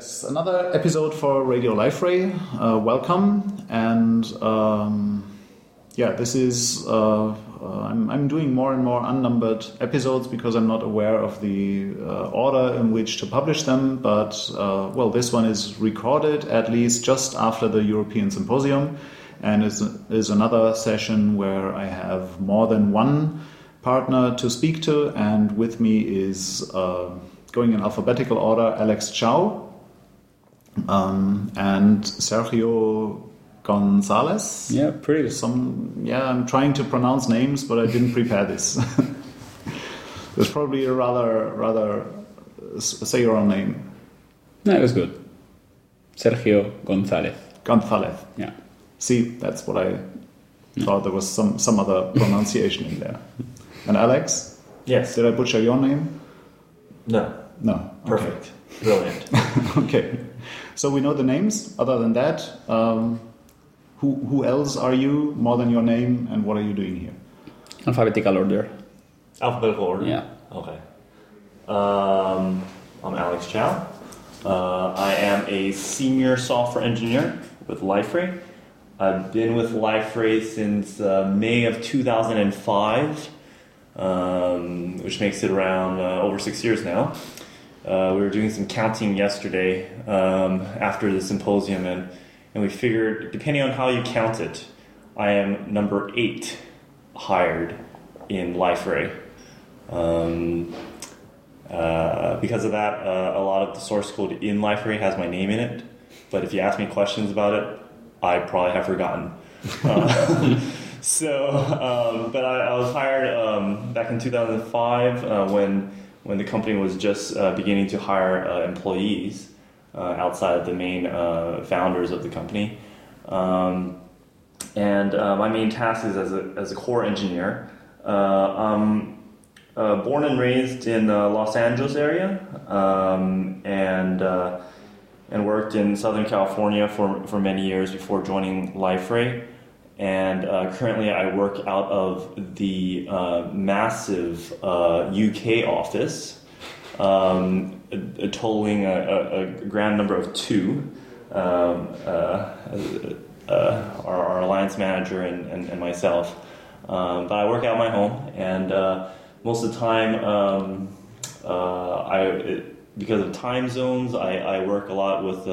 Yes, another episode for Radio Liferay. Uh, welcome, and um, yeah, this is uh, uh, I'm, I'm doing more and more unnumbered episodes because I'm not aware of the uh, order in which to publish them. But uh, well, this one is recorded at least just after the European Symposium, and is is another session where I have more than one partner to speak to, and with me is. Uh, going in alphabetical order, Alex Chow, um, and Sergio Gonzalez. Yeah, pretty. Some yeah, I'm trying to pronounce names, but I didn't prepare this. There's probably a rather rather say your own name. No, it was good. Sergio Gonzalez. Gonzalez. Yeah. See, that's what I thought. There was some some other pronunciation in there. And Alex, Yes. did I butcher your name? No. No. Okay. Perfect. Brilliant. okay. So we know the names. Other than that, um, who who else are you? More than your name, and what are you doing here? Alphabetical order. Alphabetical order. Yeah. Okay. Um, I'm Alex Chow. Uh, I am a senior software engineer with Liferay. I've been with Liferay since uh, May of 2005, um, which makes it around uh, over six years now. Uh, we were doing some counting yesterday um, after the symposium, and, and we figured, depending on how you count it, I am number eight hired in Liferay. Um, uh, because of that, uh, a lot of the source code in Liferay has my name in it. But if you ask me questions about it, I probably have forgotten. Uh, so, um, but I, I was hired um, back in 2005 uh, when when the company was just uh, beginning to hire uh, employees uh, outside of the main uh, founders of the company. Um, and uh, my main task is as a, as a core engineer. I'm born and raised in the Los Angeles area um, and, and worked in Southern California for, for many years before joining Liferay. And uh, currently, I work out of the uh, massive uh, UK office, um, a, a totaling a, a, a grand number of two. Um, uh, uh, our, our alliance manager and, and, and myself. Um, but I work out my home, and uh, most of the time, um, uh, I it, because of time zones, I, I work a lot with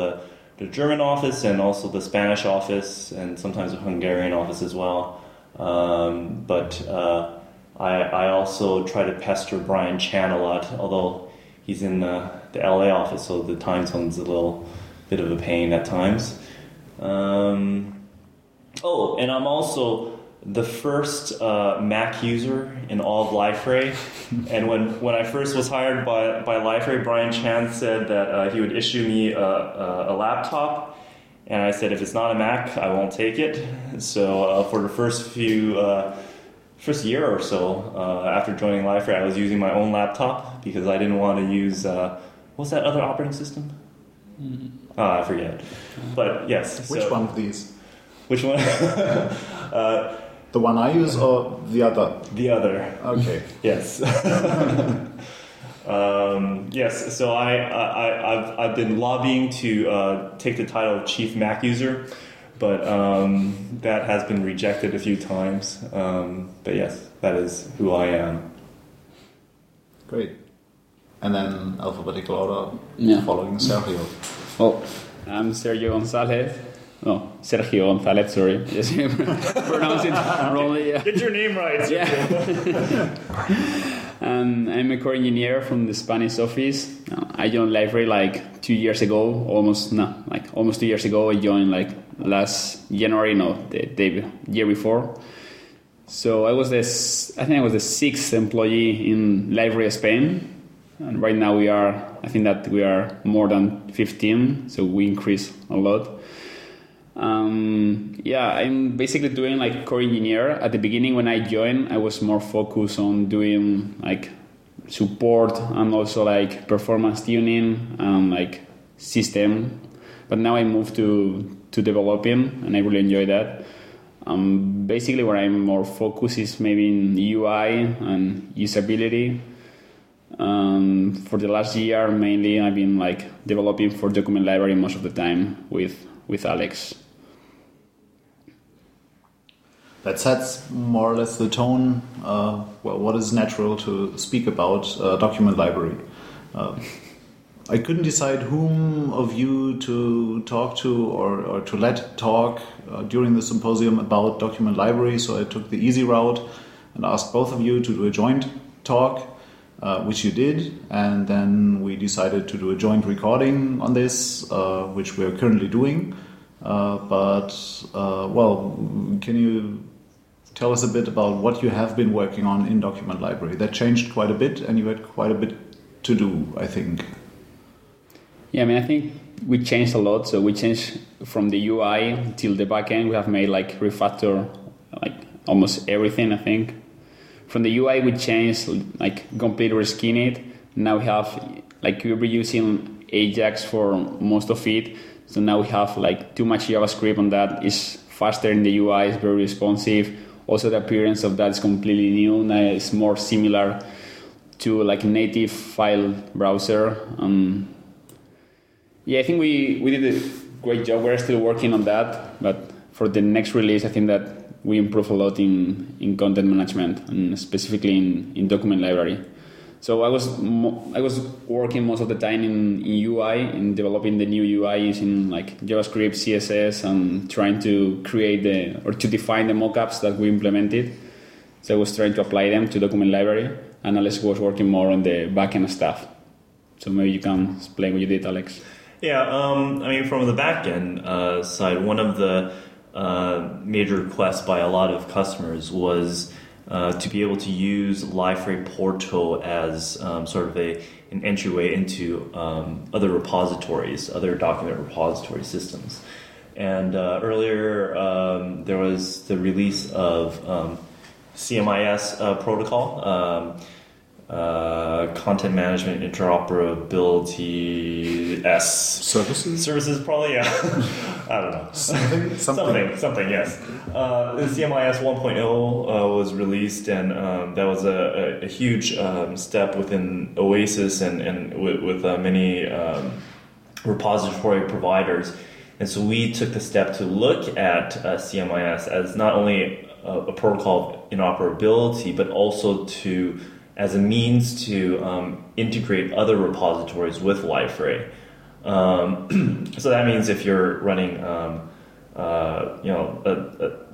the, German office and also the Spanish office, and sometimes the Hungarian office as well. Um, but uh, I, I also try to pester Brian Chan a lot, although he's in the, the LA office, so the time zone's a little bit of a pain at times. Um, oh, and I'm also the first uh, Mac user in all of Liferay. and when, when I first was hired by, by Liferay, Brian Chan said that uh, he would issue me a, a, a, laptop. And I said, if it's not a Mac, I won't take it. So uh, for the first few, uh, first year or so uh, after joining Liferay, I was using my own laptop because I didn't want to use, uh, what's that other operating system? Oh, I forget. But yes. Which so- one of these? Which one? The one I use or the other? the other. Okay. Yes. um, yes. So I, I, I've, I've been lobbying to uh, take the title of chief Mac user, but um, that has been rejected a few times. Um, but yes, that is who I am. Great. And then alphabetical order Yeah. following Sergio. Oh, I'm Sergio Gonzalez. No, Sergio Gonzalez, sorry. Yes, pronounce it wrongly. Yeah. Get your name right. Yeah. and I'm a core engineer from the Spanish office. Uh, I joined Liferay like two years ago, almost no, like almost two years ago. I joined like last January, no, the, the year before. So I was this, I think I was the sixth employee in Liferay Spain, and right now we are, I think that we are more than 15, so we increase a lot. Um, yeah, I'm basically doing like core engineer. At the beginning, when I joined, I was more focused on doing like support and also like performance tuning and like system. But now I moved to to developing, and I really enjoy that. Um, basically, where I'm more focused is maybe in UI and usability. Um, for the last year, mainly, I've been like developing for document library most of the time with with Alex. That sets more or less the tone. Uh, well, what is natural to speak about uh, document library? Uh, I couldn't decide whom of you to talk to or, or to let talk uh, during the symposium about document library, so I took the easy route and asked both of you to do a joint talk, uh, which you did, and then we decided to do a joint recording on this, uh, which we are currently doing. Uh, but, uh, well, can you tell us a bit about what you have been working on in Document Library? That changed quite a bit, and you had quite a bit to do, I think. Yeah, I mean, I think we changed a lot. So we changed from the UI till the backend. We have made like refactor, like almost everything. I think from the UI we changed like completely reskin it. Now we have like we're using Ajax for most of it. So now we have like too much JavaScript on that. It's faster in the UI. It's very responsive. Also, the appearance of that is completely new. Now it's more similar to like native file browser. Um, yeah, I think we, we did a great job. We're still working on that, but for the next release, I think that we improve a lot in, in content management and specifically in, in document library. So I was I was working most of the time in, in UI in developing the new UI using like JavaScript, CSS, and trying to create the or to define the mockups that we implemented. So I was trying to apply them to document library, and Alex was working more on the backend stuff. So maybe you can explain what you did, Alex. Yeah, um, I mean, from the backend uh, side, one of the uh, major requests by a lot of customers was uh, to be able to use Liferay Portal as um, sort of a an entryway into um, other repositories, other document repository systems. And uh, earlier, um, there was the release of um, CMIS uh, protocol. Uh, content management interoperability S Services? services probably yeah. I don't know. Something? something. Something yes. Uh, CMIS 1.0 uh, was released and um, that was a, a, a huge um, step within Oasis and, and with, with uh, many um, repository providers. And so we took the step to look at uh, CMIS as not only a, a protocol of interoperability but also to as a means to um, integrate other repositories with Liferay. Um, so that means if you're running, um, uh, you know, a,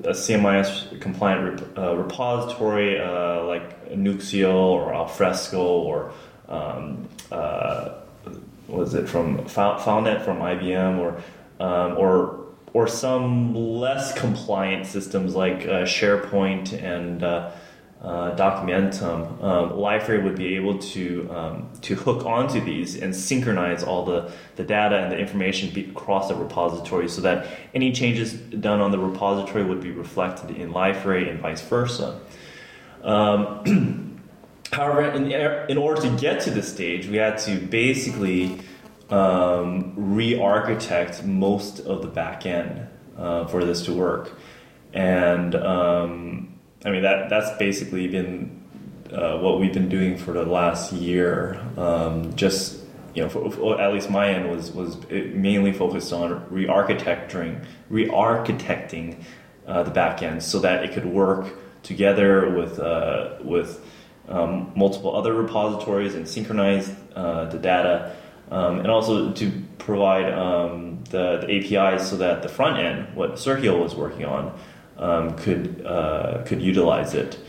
a, a CMIS compliant rep, uh, repository uh, like Nuxeo or Alfresco or um, uh, was it from FileNet from IBM or um, or or some less compliant systems like uh, SharePoint and uh, Documentum, um, Liferay would be able to um, to hook onto these and synchronize all the, the data and the information across the repository so that any changes done on the repository would be reflected in Liferay and vice versa. Um, however, in, in order to get to this stage, we had to basically um, re-architect most of the back end uh, for this to work. And um, I mean that that's basically been uh, what we've been doing for the last year. Um, just you know, for, for, at least my end was was mainly focused on re-architecting re-architecting uh, the back end so that it could work together with uh, with um, multiple other repositories and synchronize uh, the data, um, and also to provide um, the, the APIs so that the front end, what Sergio was working on um, could uh, could utilize it.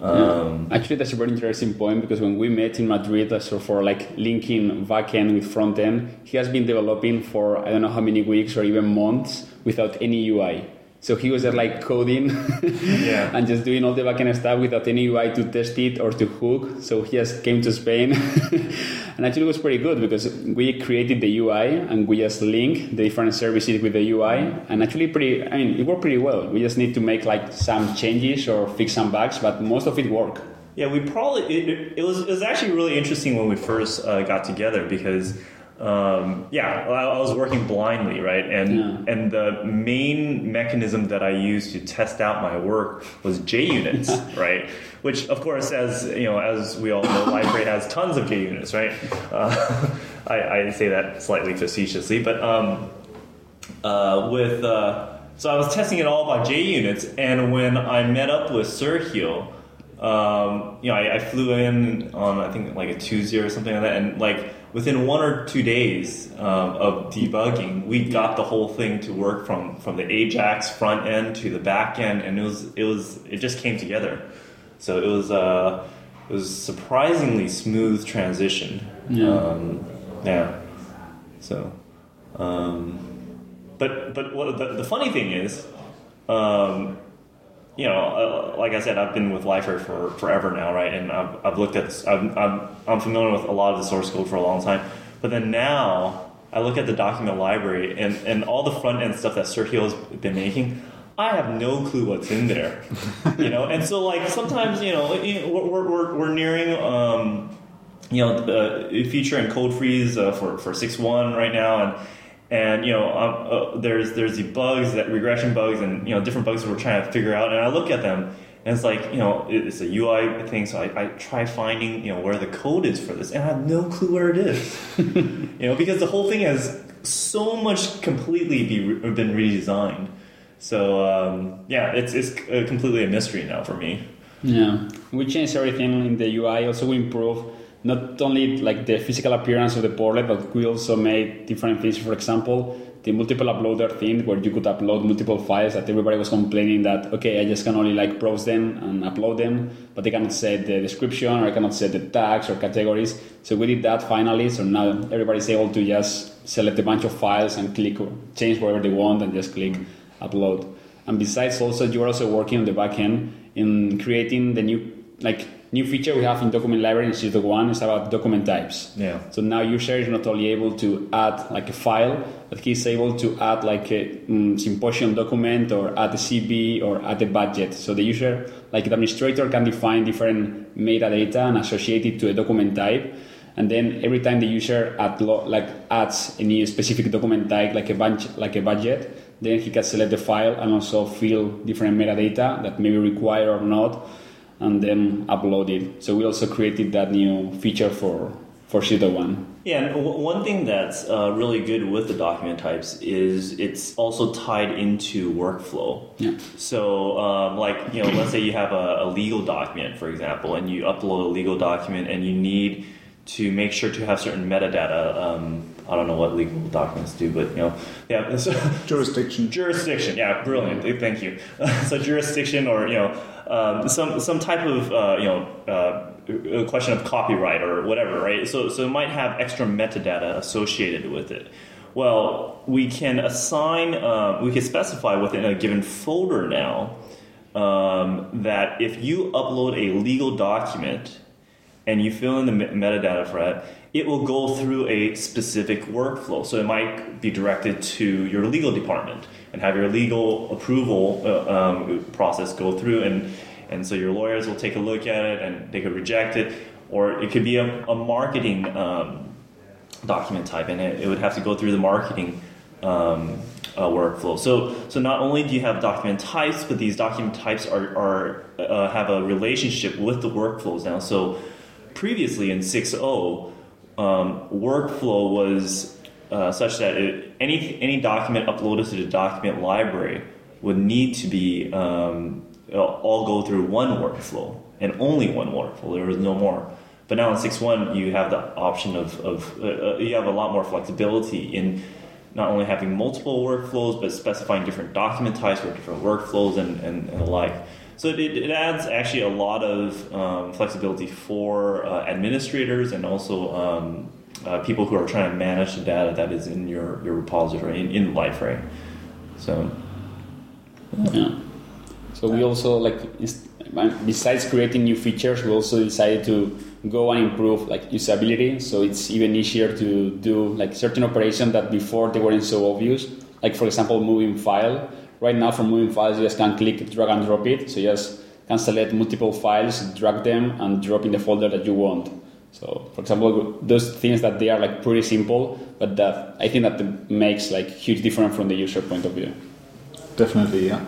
Um, yeah. Actually, that's a very interesting point because when we met in Madrid, uh, so for like linking backend with front end, he has been developing for I don't know how many weeks or even months without any UI. So he was just like coding yeah. and just doing all the backend stuff without any UI to test it or to hook. So he just came to Spain. and actually it was pretty good because we created the UI and we just link the different services with the UI. And actually pretty, I mean, it worked pretty well. We just need to make like some changes or fix some bugs, but most of it worked. Yeah, we probably, it, it was, it was actually really interesting when we first uh, got together because um, yeah, I, I was working blindly, right? And Yeah. and the main mechanism that I used to test out my work was JUnits, right? Which, of course, as you know, as we all know, Liferay has tons of JUnits, right? Uh, I, I say that slightly facetiously, but um, uh, with uh, so I was testing it all by JUnits, and when I met up with Sergio, um, you know, I, I flew in on I think like a Tuesday or something like that, and like within one or two days um, of debugging, we got the whole thing to work from from the Ajax front end to the back end, and it was it was it just came together. So it was uh, it was surprisingly smooth transition. Yeah. Um, yeah. So, um, but but what the, the funny thing is, um, you know, uh, like I said, I've been with Lifer for forever now, right? And I've, I've looked at this, I'm, I'm, I'm familiar with a lot of the source code for a long time. But then now I look at the document library and, and all the front end stuff that Sergio's been making. I have no clue what's in there, you know. And so, like sometimes, you know, we're, we're, we're nearing, um, you know, the feature and code freeze uh, for for six one right now, and and you know, um, uh, there's there's the bugs that regression bugs and you know different bugs that we're trying to figure out, and I look at them. And it's like, you know, it's a UI thing, so I, I try finding, you know, where the code is for this, and I have no clue where it is. you know, because the whole thing has so much completely be, been redesigned. So, um, yeah, it's, it's uh, completely a mystery now for me. Yeah, we changed everything in the UI. Also, we improved not only like the physical appearance of the portlet, but we also made different things. For example, the multiple uploader thing, where you could upload multiple files. That everybody was complaining that okay, I just can only like browse them and upload them, but I cannot set the description or I cannot set the tags or categories. So we did that finally. So now everybody's able to just select a bunch of files and click change whatever they want and just click upload. And besides, also you are also working on the back end in creating the new like new feature we have in document library in Sysdoc one is about document types. Yeah. So now user is not only able to add like a file, but he's able to add like a mm, symposium document or add a CB or add a budget. So the user, like the administrator, can define different metadata and associate it to a document type. And then every time the user add lo- like adds a new specific document type, like a bunch, like a budget, then he can select the file and also fill different metadata that may be required or not, and then upload it. So we also created that new feature for for Shida One. Yeah, and w- one thing that's uh, really good with the document types is it's also tied into workflow. Yeah. So, um, like, you know, let's say you have a, a legal document, for example, and you upload a legal document and you need to make sure to have certain metadata. Um, I don't know what legal documents do, but, you know, yeah. So, Jurisdiction. Jurisdiction, yeah, brilliant. Thank you. so jurisdiction, or you know, um, some some type of uh, you know uh, a question of copyright or whatever, right? So so it might have extra metadata associated with it. Well, we can assign, uh, we can specify within a given folder now um, that if you upload a legal document and you fill in the metadata for it, it will go through a specific workflow. So it might be directed to your legal department and have your legal approval uh, um, process go through, and and so your lawyers will take a look at it and they could reject it, or it could be a, a marketing um, document type, and it, it would have to go through the marketing um, uh, workflow. So, so not only do you have document types, but these document types are, are uh, have a relationship with the workflows now. So, previously in 6.0, um, workflow was uh, such that it, any any document uploaded to the document library would need to be um, all go through one workflow and only one workflow. There was no more. But now in 6.1, you have the option of, of uh, uh, you have a lot more flexibility in not only having multiple workflows, but specifying different document types for different workflows and, and, and the like. So it, it adds actually a lot of um, flexibility for uh, administrators and also um, uh, people who are trying to manage the data that is in your, your repository, in, in Liferay. So, Yeah. So we also like besides creating new features, we also decided to go and improve like usability. So it's even easier to do like certain operations that before they weren't so obvious. Like for example, moving file. Right now, for moving files, you just can click drag and drop it. So you just can select multiple files, drag them, and drop in the folder that you want. So, for example, those things that they are like pretty simple, but that I think that makes like huge difference from the user point of view. Definitely, yeah.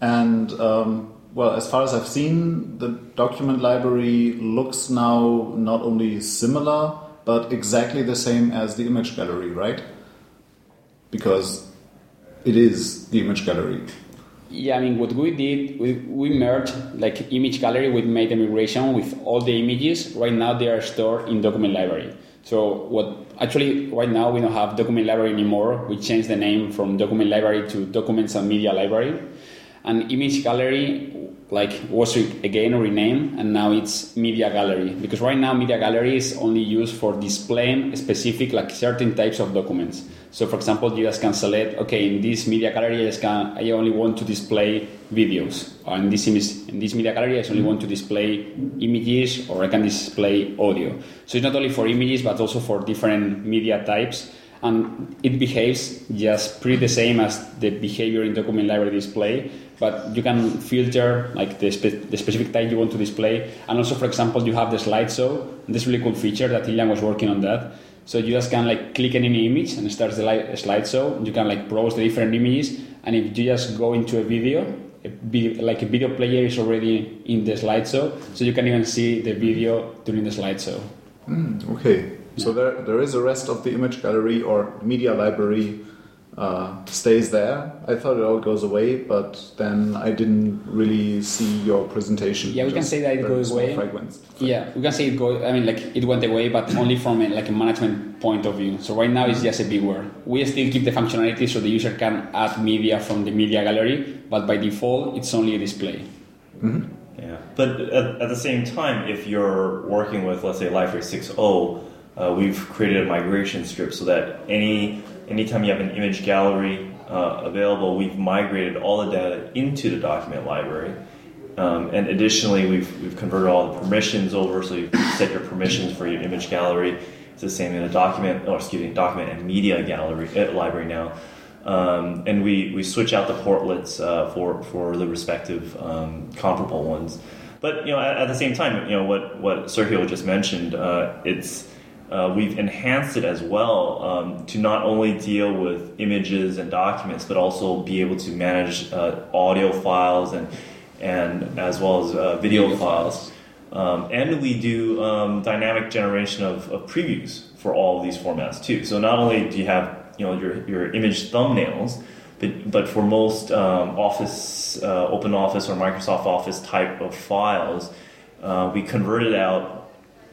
And um, well, as far as I've seen, the document library looks now not only similar but exactly the same as the image gallery, right? Because it is the image gallery. Yeah, I mean, what we did, we, we merged like image gallery, we made a migration with all the images. Right now, they are stored in document library. So what actually right now we don't have document library anymore. We changed the name from document library to documents and media library. And image gallery like was again renamed and now it's media gallery because right now media gallery is only used for displaying specific like certain types of documents so for example you just can select okay in this media gallery i just can i only want to display videos. Or in this in this media gallery i only want to display images or i can display audio. So it's not only for images but also for different media types. And it behaves just pretty the same as the behavior in document library display but you can filter like the, spe- the specific type you want to display. And also for example you have the slideshow. This really cool feature that Iliyan was working on that so you just can like click on any image and it starts the li- slideshow. You can like browse the different images. And if you just go into a video a video, like a video player is already in the slideshow. So you can even see the video during the slideshow. Mm, okay. So there, there is a rest of the image gallery or media library uh, stays there. I thought it all goes away, but then I didn't really see your presentation. Yeah, we can say that it goes away. Fragments. Yeah, we can say it goes. I mean, like it went away, but only from a, like a management point of view. So right now it's just a big word. We still keep the functionality so the user can add media from the media gallery, but by default it's only a display. Mm-hmm. Yeah, but at, at, the same time, if you're working with let's say Liferay 6.0 uh, we've created a migration strip so that any anytime you have an image gallery uh, available, we've migrated all the data into the document library. Um, and additionally, we've, we've converted all the permissions over, so you set your permissions for your image gallery. It's the same in a document, or excuse me, document and media gallery uh, library now. Um, and we, we switch out the portlets uh, for, for the respective um, comparable ones. But you know, at, at, the same time, you know what what Sergio just mentioned, uh, it's uh, we've enhanced it as well um, to not only deal with images and documents, but also be able to manage uh, audio files and and as well as uh, video files. Um, and we do um, dynamic generation of, of, previews for all of these formats too. So not only do you have you know your, your image thumbnails, but, but for most um, Office, uh, Open Office or Microsoft Office type of files, uh, we converted out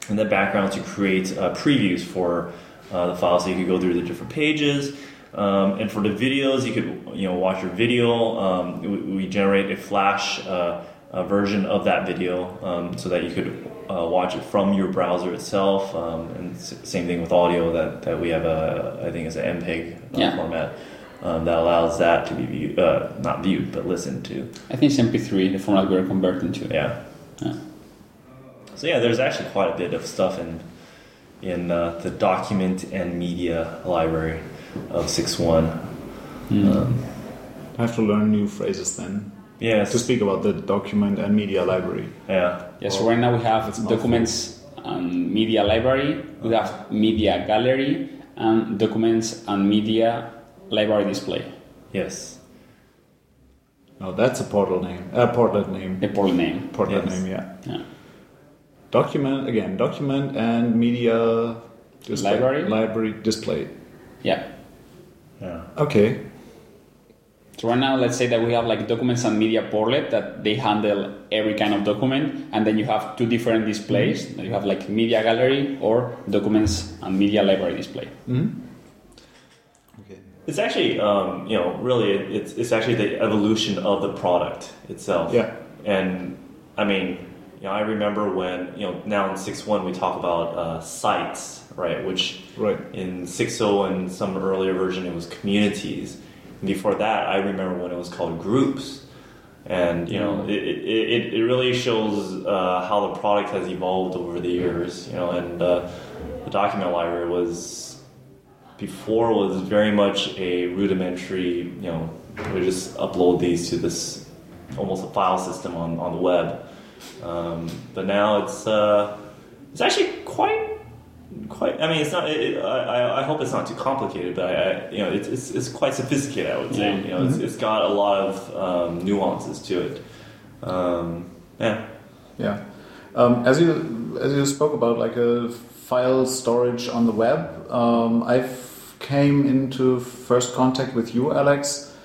in the background to create uh, previews for uh, the files so you could go through the different pages. Um, and for the videos, you could you know watch your video. Um, we, we, generate a Flash uh, version of that video um, so that you could uh, watch it from your browser itself. Um, and same thing with audio that, that we have a I think is an MPEG uh, yeah. format. Um, that allows that to be viewed, uh, not viewed, but listened to. I think it's MP3, the format we're converting to. Yeah. yeah. So yeah, there's actually quite a bit of stuff in in uh, the document and media library of 6.1. Mm. Um, I have to learn new phrases then. Yes. To speak about the document and media library. Yeah. Yes. so right now we have documents and media library. We have media gallery and documents and media library display. Yes. Oh, that's a portal name. A uh, portlet name. A portal name. Portlet yes. name. Yeah. Yeah document again document and media display, library? Library display. Yeah. Yeah. Okay. So right now let's say that we have like documents and media portlet that they handle every kind of document and then you have two different displays. Mm-hmm. you have like media gallery or documents and media library display. Mm-hmm. okay. It's actually um, you know really it's, it's actually the evolution of the product itself. Yeah. And i mean you know, I remember when you know now in six one we talk about uh, sites, right? Which right. in six zero and some earlier version it was communities. And before that, I remember when it was called groups. And you know, mm. it, it, it really shows uh, how the product has evolved over the years. You know, and uh, the document library was before was very much a rudimentary. You know, we just upload these to this almost a file system on, on the web um, but now it's uh, it's actually quite quite. I mean, it's not. It, I, I hope it's not too complicated, but I, I you know, it's, it's, it's quite sophisticated. I would say. Yeah. You know, it's, it's got a lot of um, nuances to it. Um, yeah. Yeah. Um, as you as you spoke about like a file storage on the web, um, I've came into first contact with you, Alex,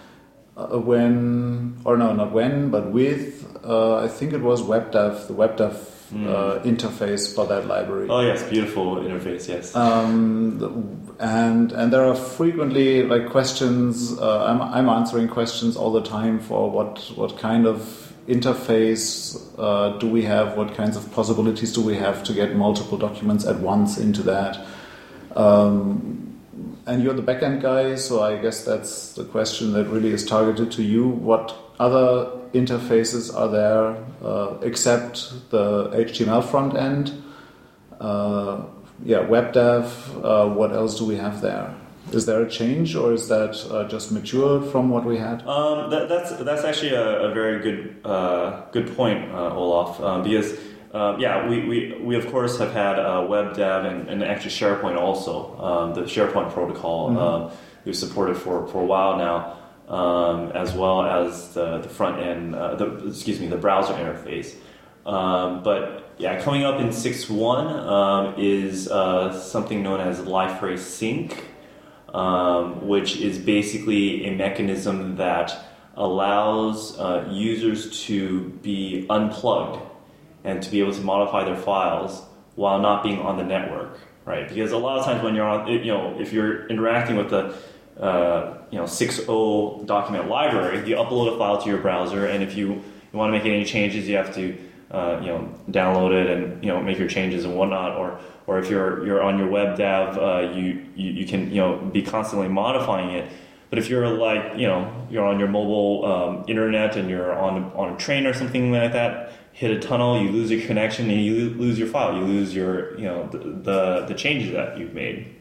uh, when or no, not when, but with uh, I think it was WebDAV, the WebDAV uh, interface for that library. Oh yes, beautiful interface. Yes. Um, the- and and there are frequently like questions. Uh, I'm I'm answering questions all the time for what what kind of interface uh, do we have? What kinds of possibilities do we have to get multiple documents at once into that? Um, and you're the backend guy, so I guess that's the question that really is targeted to you. What other interfaces are there uh, except the HTML front end? Uh, yeah, WebDAV. Uh, what else do we have there? Is there a change, or is that uh, just matured from what we had? Um, that, that's that's actually a, a very good uh, good point, uh, Olaf. Um, because uh, yeah, we, we, we of course have had uh, WebDAV and, and actually SharePoint also. Um, the SharePoint protocol um, we've supported for, for a while now, um, as well as the, the front end, uh, the excuse me, the browser interface. Um, but yeah, coming up in 6.1 um, is uh, something known as Liferay Sync um, which is basically a mechanism that allows uh, users to be unplugged and to be able to modify their files while not being on the network, right? Because a lot of times when you're on, you know, if you're interacting with the uh, you know 6.0 document library, you upload a file to your browser, and if you, you want to make any changes, you have to uh, you know download it and you know make your changes and whatnot, or or if you're you're on your WebDAV, uh, you, you you can you know be constantly modifying it. But if you're like you know you're on your mobile um, internet and you're on on a train or something like that, hit a tunnel, you lose your connection and you lose your file, you lose your you know the the, the changes that you've made.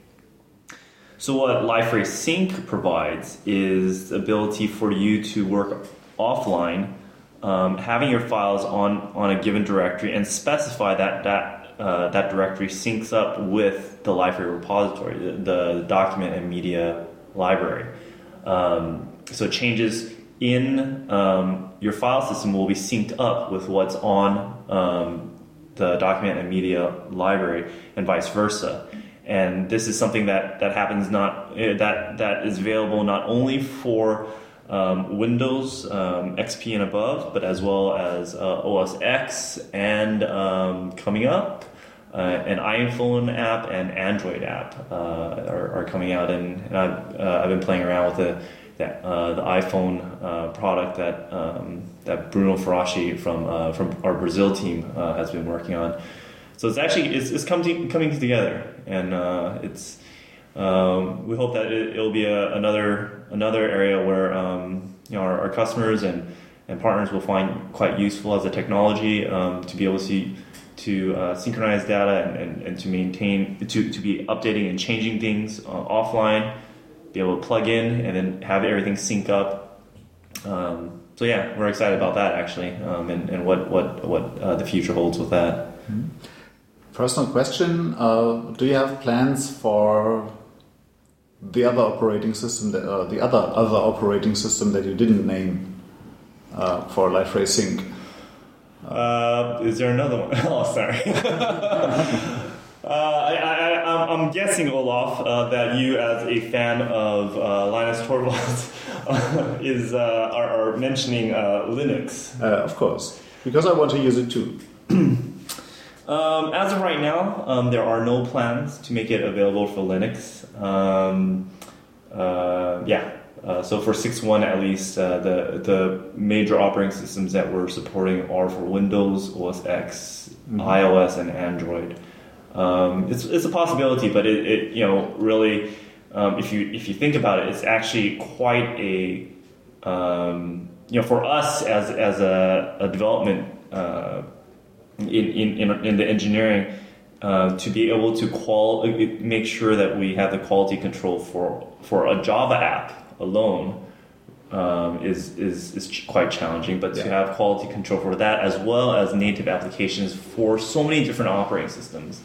So what Liferay Sync provides is the ability for you to work offline, um, having your files on, on a given directory and specify that that uh, that directory syncs up with the Liferay repository, the, the document and media library. Um, so changes in um, your file system will be synced up with what's on um, the document and media library, and vice versa. And this is something that, that happens not eh, that that is available not only for um, Windows um, XP and above, but as well as uh, OS X and um, coming up. Uh, an iPhone app and Android app uh, are, are coming out, and, and I've, uh, I've been playing around with the that, uh, the iPhone uh, product that um, that Bruno Farache from uh, from our Brazil team uh, has been working on. So it's actually it's, it's coming coming together, and uh, it's um, we hope that it, will be a, another another area where um, you know our, our customers and and partners will find quite useful as a technology um, to be able to to uh, synchronize data and, and, and to maintain to, to be updating and changing things offline be able to plug in and then have everything sync up um, so yeah we're excited about that actually um, and, and what what what uh, the future holds with that Personal question: uh, Do you have plans for the other operating system, that, uh, the other other operating system that you didn't name uh, for Liferay Sync? Uh, is there another one? Oh, sorry. uh, I, I, I'm, guessing, Olaf, uh, that you, as a fan of uh, Linus Torvalds, is uh, are, are mentioning uh, Linux. Uh, of course, because I want to use it too. Um, as of right now, um, there are no plans to make it available for Linux. Um, uh, yeah. Uh, so for 6.1 at least, uh, the the major operating systems that we're supporting are for Windows, OS X, iOS, and Android. Um, it's, it's a possibility, but it, it you know really, um, if you if you think about it, it's actually quite a um, you know for us as as a, a development uh, in, in, in, in the engineering uh, to be able to qual make sure that we have the quality control for for a Java app alone um, is, is, is quite challenging, but to have quality control for that as well as native applications for so many different operating systems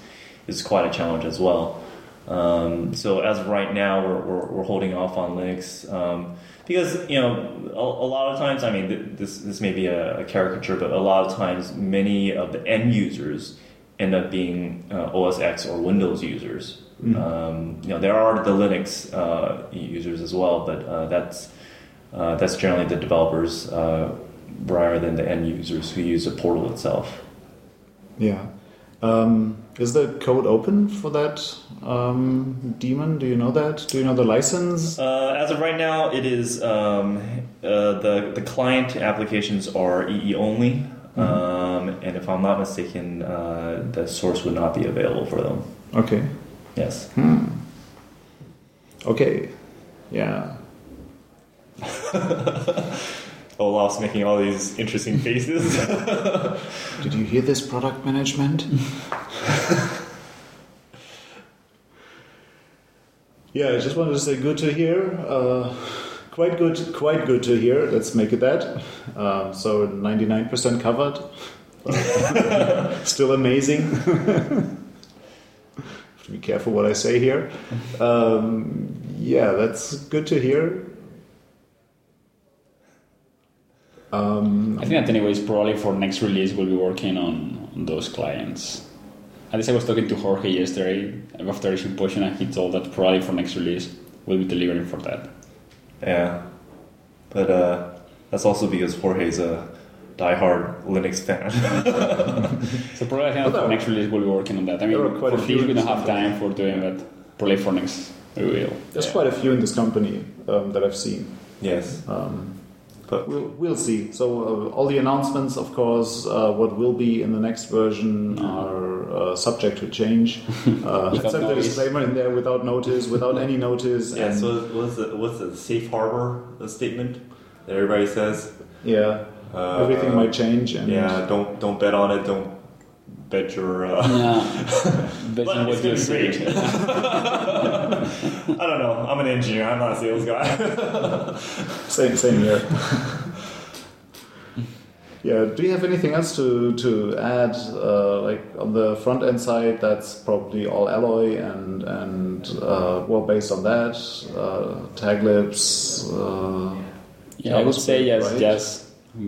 is quite a challenge as well. Um, so as of right now, we're, we're, we're holding off on Linux um, because you know a, a lot of times. I mean, th- this this may be a, a caricature, but a lot of times, many of the end users end up being uh, OS X or Windows users. Um, you know, there are the Linux uh, users as well, but uh, that's uh, that's generally the developers uh, rather than the end users who use the portal itself. Yeah. Um, is the code open for that um, daemon? Do you know that? Do you know the license? Uh, as of right now, it is um, uh, the the client applications are EE only, um, and if I'm not mistaken, uh, the source would not be available for them. Okay. Yes. Okay. Yeah. Olaf's making all these interesting faces. Did you hear this product management? yeah, I just wanted to say good to hear. Uh, quite good, quite good to hear. Let's make it that. Um, so 99% covered. Still amazing. Have to be careful what I say here. Um, yeah, that's good to hear. Um, I think that anyways, probably for next release, we'll be working on, on those clients. At least I was talking to Jorge yesterday after the symposium, and he told that probably for next release, we'll be delivering for that. yeah, but uh, that's also because Jorge's a diehard Linux fan. So probably I think for next release, we'll be working on that. I mean, There are quite for a few we don't have time for doing that. Probably for next, we will. there's Yeah. quite a few in this company um, that I've seen. yes, Um, but We'll, we'll see. So uh, all the announcements, of course, uh, what will be in the next version are uh, subject to change. Uh, let's Without the disclaimer in there without notice, without any notice. yeah. and- So what's the what's the safe harbor statement that everybody says? yeah, Uh, everything might change. And Yeah, don't don't bet on it. Don't bet your. Uh, Yeah, based But on what you gonna be say. great. I don't know. I'm an engineer. I'm not a sales guy. Same, same here. yeah. Do you have anything else to to add? Uh, like on the front end side, that's probably all Alloy and and uh, well based on that, uh, taglibs. Uh, Yeah, I would say yes. right? Just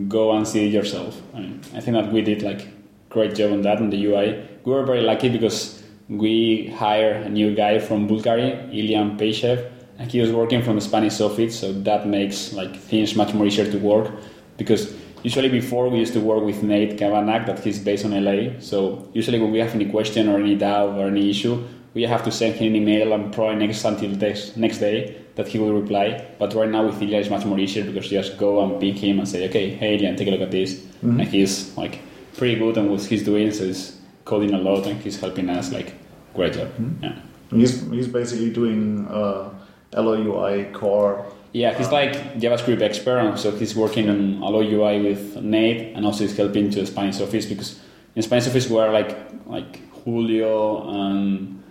go and see it yourself. I mean, I think that we did like great job on that on the UI. We were very lucky because we hired a new guy from Bulgaria, Iliyan Peychev, and he was working from the Spanish office, so that makes like things much more easier to work. Because usually before we used to work with Nate Cavanaugh, that he's based on LA. So usually when we have any question or any doubt or any issue, we have to send him an email and probably next until next next day that he will reply. But right now with Ilya it's much more easier because you just go and pick him and say, okay, hey Ilya, take a look at this. Mm-hmm. And he's like pretty good on what he's doing, so he's coding a lot and he's helping us like great job. Yeah. he's he's basically doing uh, Alloy UI core. Yeah, he's like JavaScript expert, and so he's working on Alloy UI with Nate, and also he's helping to the Spanish office because in Spanish office we are like like Julio and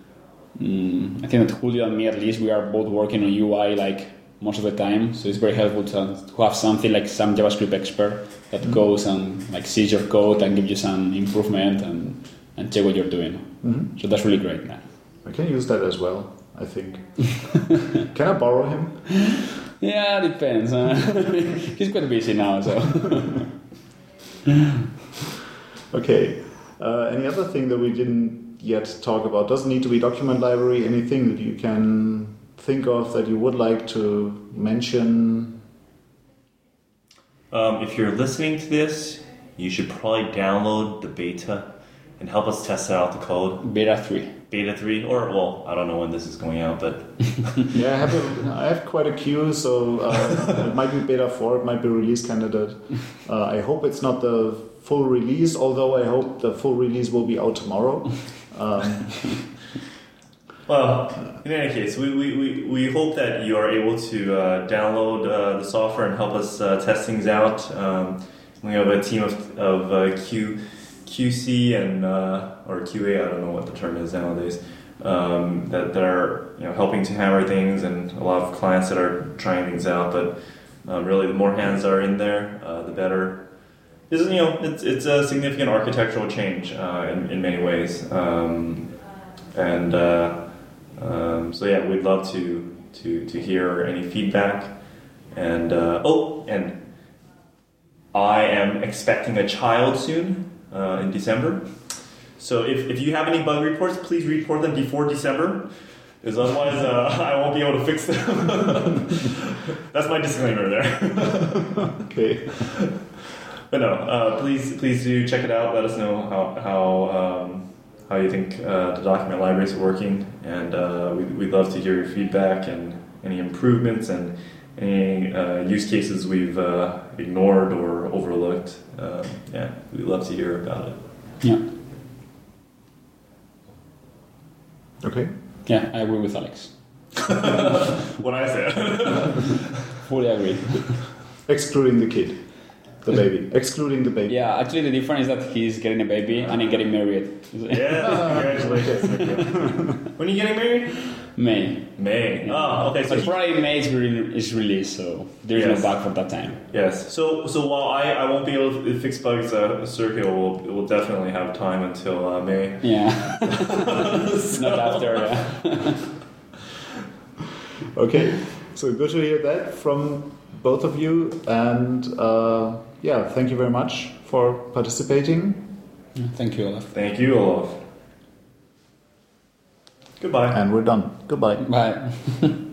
mm, I think that Julio and me at least we are both working on UI like most of the time. So it's very helpful to, to have something like some JavaScript expert that goes and like sees your code and gives you some improvement and and check what you're doing. Mhm. So that's really great. Yeah. I can use that as well. I think. can I borrow him? Yeah, depends. Uh, he's quite busy now, so. Okay. Uh, any other thing that we didn't yet talk about? Doesn't need to be document library. Anything that you can think of that you would like to mention? um, if you're listening to this, you should probably download the beta and help us test out the code. Beta 3. Beta three, or well, I don't know when this is going out, but Yeah, I have a, I have quite a queue, so uh, it might be beta four. It might be release candidate. Uh, I hope it's not the full release, although I hope the full release will be out tomorrow. Um, Well, in any case, we, we, we, we hope that you are able to uh, download uh, the software and help us uh, test things out. Um, we have a team of, of uh, Q, QC and uh, or QA, I don't know what the term is nowadays, um, that, are you know helping to hammer things, and a lot of clients that are trying things out. But Um, really, the more hands are in there, uh, the better. Is, you know, it's, it's a significant architectural change uh, in, in many ways. Um, and uh, um, so, yeah, we'd love to, to, to hear any feedback. And uh, oh, and I am expecting a child soon uh, in December. So if, if you have any bug reports, please report them before December, because otherwise uh, I won't be able to fix them. That's my disclaimer there. Okay. But no, uh, please please do check it out. Let us know how how um, how you think uh, the document library is working, and uh, we, we'd love to hear your feedback and any improvements and any uh, use cases we've uh, ignored or overlooked. Uh, yeah, we'd love to hear about it. Yeah. Okay. Yeah, I agree with Alex. What I said. Fully agree. Excluding the kid, the baby. Excluding the baby. Yeah, actually, the difference is that he's getting a baby and I'm getting married. yeah, congratulations. when are you getting married? May. May. Oh, okay. So But probably May is, re- is released, so there's Yes. no bug for that time. Yes. So so while I, I won't be able to fix bugs, uh, Sergio will will definitely have time until uh, May. Yeah. Not after. Uh, Okay. So good to hear that from both of you, and uh, yeah, thank you very much for participating. thank you, Olaf. Thank you, Olaf. Goodbye. And we're done. Goodbye. Bye.